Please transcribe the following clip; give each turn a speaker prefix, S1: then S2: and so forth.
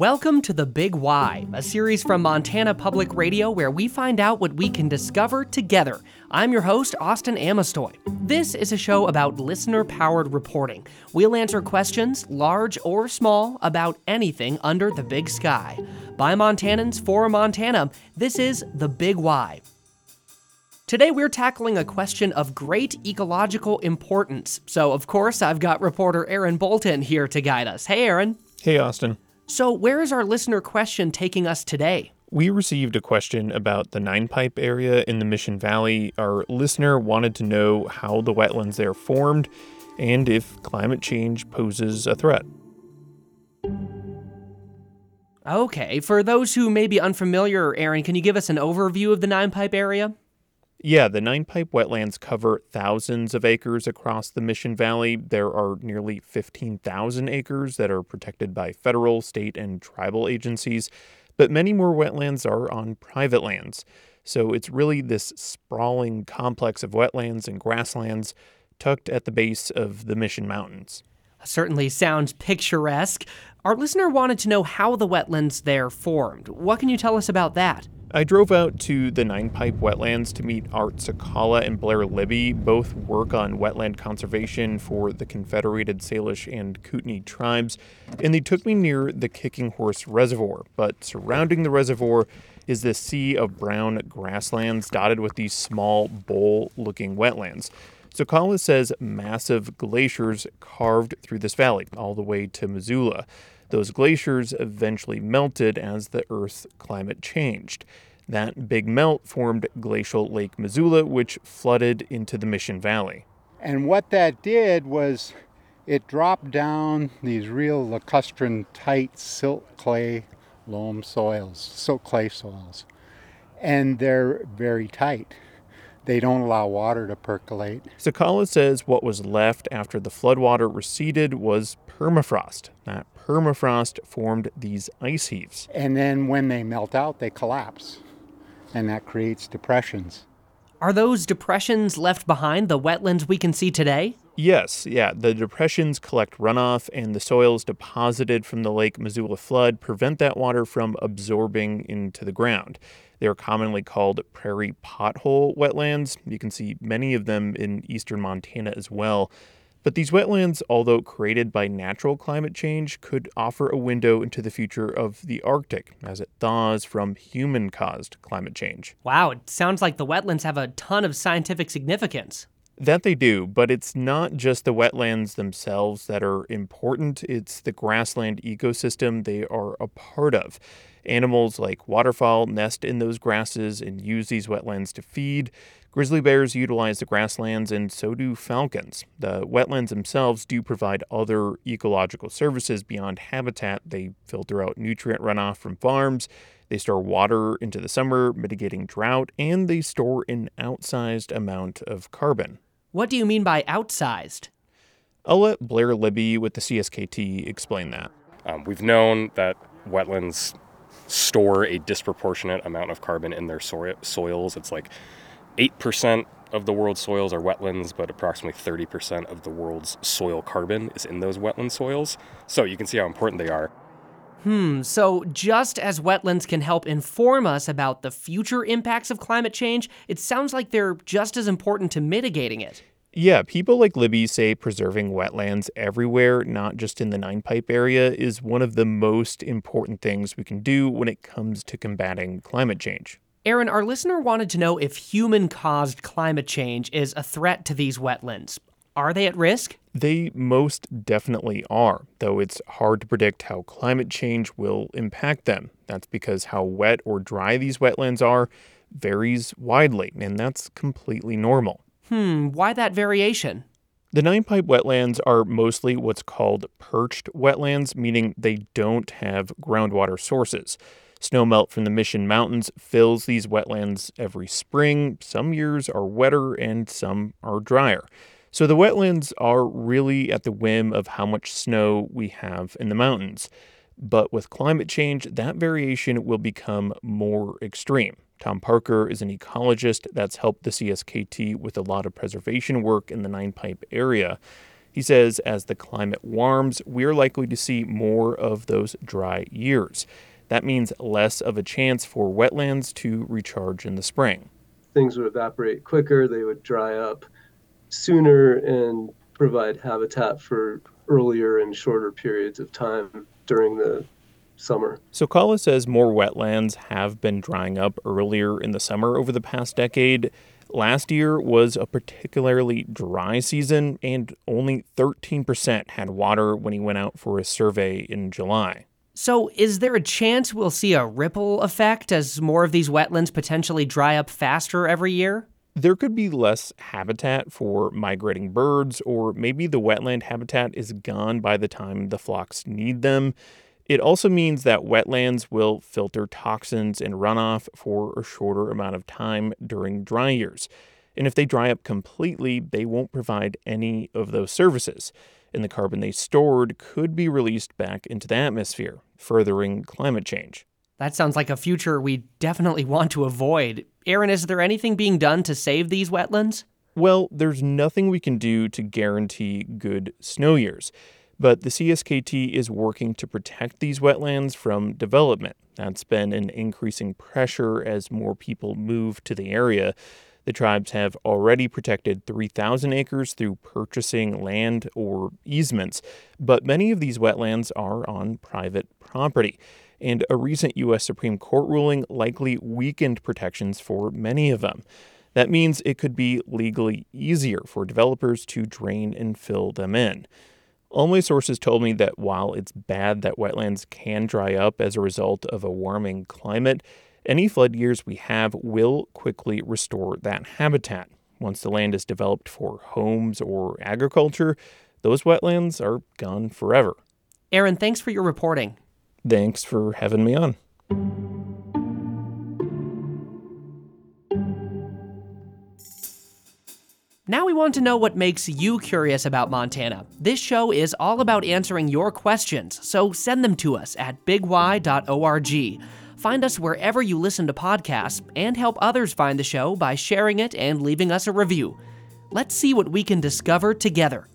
S1: Welcome to The Big Why, a series from Montana Public Radio where we find out what we can discover together. I'm your host, Austin Amestoy. This is a show about listener powered reporting. We'll answer questions, large or small, about anything under the big sky. By Montanans for Montana, this is The Big Why. Today, we're tackling a question of great ecological importance. So, of course, I've got reporter Aaron Bolton here to guide us. Hey, Aaron.
S2: Hey, Austin.
S1: So, where is our listener question taking us today?
S2: We received a question about the Ninepipe area in the Mission Valley. Our listener wanted to know how the wetlands there formed and if climate change poses a threat.
S1: Okay, for those who may be unfamiliar, Aaron, can you give us an overview of the Ninepipe area?
S2: Yeah, the Ninepipe wetlands cover thousands of acres across the Mission Valley. There are nearly 15,000 acres that are protected by federal, state, and tribal agencies, but many more wetlands are on private lands. So it's really this sprawling complex of wetlands and grasslands tucked at the base of the Mission Mountains.
S1: Certainly sounds picturesque. Our listener wanted to know how the wetlands there formed. What can you tell us about that?
S2: I drove out to the Ninepipe wetlands to meet Art Soukkala and Blair Libby. Both work on wetland conservation for the Confederated Salish and Kootenai tribes, and they took me near the Kicking Horse Reservoir. But surrounding the reservoir is this sea of brown grasslands dotted with these small bowl looking wetlands. Soukkala says massive glaciers carved through this valley all the way to Missoula. Those glaciers eventually melted as the Earth's climate changed. That big melt formed Glacial Lake Missoula, which flooded into the Mission Valley.
S3: And what that did was it dropped down these real lacustrine, tight silt clay loam soils, silt clay soils. And they're very tight. They don't allow water to percolate.
S2: Soukkala says what was left after the floodwater receded was permafrost. That permafrost formed these ice heaves.
S3: And then when they melt out, they collapse. And that creates depressions.
S1: Are those depressions left behind the wetlands we can see today?
S2: Yes, yeah. The depressions collect runoff, and the soils deposited from the Lake Missoula flood prevent that water from absorbing into the ground. They are commonly called prairie pothole wetlands. You can see many of them in eastern Montana as well. But these wetlands, although created by natural climate change, could offer a window into the future of the Arctic as it thaws from human caused climate change.
S1: Wow, it sounds like the wetlands have a ton of scientific significance.
S2: That they do, but it's not just the wetlands themselves that are important, it's the grassland ecosystem they are a part of. Animals like waterfowl nest in those grasses and use these wetlands to feed. Grizzly bears utilize the grasslands, and so do falcons. The wetlands themselves do provide other ecological services beyond habitat. They filter out nutrient runoff from farms, they store water into the summer, mitigating drought, and they store an outsized amount of carbon.
S1: What do you mean by outsized?
S2: I'll let Blair Libby with the CSKT explain that.
S4: Um, we've known that wetlands store a disproportionate amount of carbon in their so- soils. It's like 8% of the world's soils are wetlands, but approximately 30% of the world's soil carbon is in those wetland soils. So you can see how important they are.
S1: Hmm, so just as wetlands can help inform us about the future impacts of climate change, it sounds like they're just as important to mitigating it.
S2: Yeah, people like Libby say preserving wetlands everywhere, not just in the Ninepipe area, is one of the most important things we can do when it comes to combating climate change.
S1: Aaron, our listener wanted to know if human caused climate change is a threat to these wetlands. Are they at risk?
S2: They most definitely are, though it's hard to predict how climate change will impact them. That's because how wet or dry these wetlands are varies widely, and that's completely normal.
S1: Hmm, why that variation?
S2: The Ninepipe wetlands are mostly what's called perched wetlands, meaning they don't have groundwater sources. Snowmelt from the Mission Mountains fills these wetlands every spring. Some years are wetter and some are drier. So the wetlands are really at the whim of how much snow we have in the mountains. But with climate change, that variation will become more extreme. Tom Parker is an ecologist that's helped the CSKT with a lot of preservation work in the Ninepipe area. He says as the climate warms, we're likely to see more of those dry years. That means less of a chance for wetlands to recharge in the spring.
S5: Things would evaporate quicker, they would dry up sooner, and provide habitat for earlier and shorter periods of time during the summer.
S2: Soukkala says more wetlands have been drying up earlier in the summer over the past decade. Last year was a particularly dry season, and only 13% had water when he went out for a survey in July.
S1: So, is there a chance we'll see a ripple effect as more of these wetlands potentially dry up faster every year?
S2: There could be less habitat for migrating birds, or maybe the wetland habitat is gone by the time the flocks need them. It also means that wetlands will filter toxins and runoff for a shorter amount of time during dry years. And if they dry up completely, they won't provide any of those services. And the carbon they stored could be released back into the atmosphere, furthering climate change.
S1: That sounds like a future we definitely want to avoid. Aaron, is there anything being done to save these wetlands?
S2: Well, there's nothing we can do to guarantee good snow years. But the CSKT is working to protect these wetlands from development. That's been an increasing pressure as more people move to the area. The tribes have already protected 3,000 acres through purchasing land or easements, but many of these wetlands are on private property. And a recent U.S. Supreme Court ruling likely weakened protections for many of them. That means it could be legally easier for developers to drain and fill them in. All my sources told me that while it's bad that wetlands can dry up as a result of a warming climate, any flood years we have will quickly restore that habitat. Once the land is developed for homes or agriculture, those wetlands are gone forever.
S1: Aaron, thanks for your reporting.
S2: Thanks for having me on.
S1: Now we want to know what makes you curious about Montana. This show is all about answering your questions, so send them to us at bigy.org. Find us wherever you listen to podcasts and help others find the show by sharing it and leaving us a review. Let's see what we can discover together.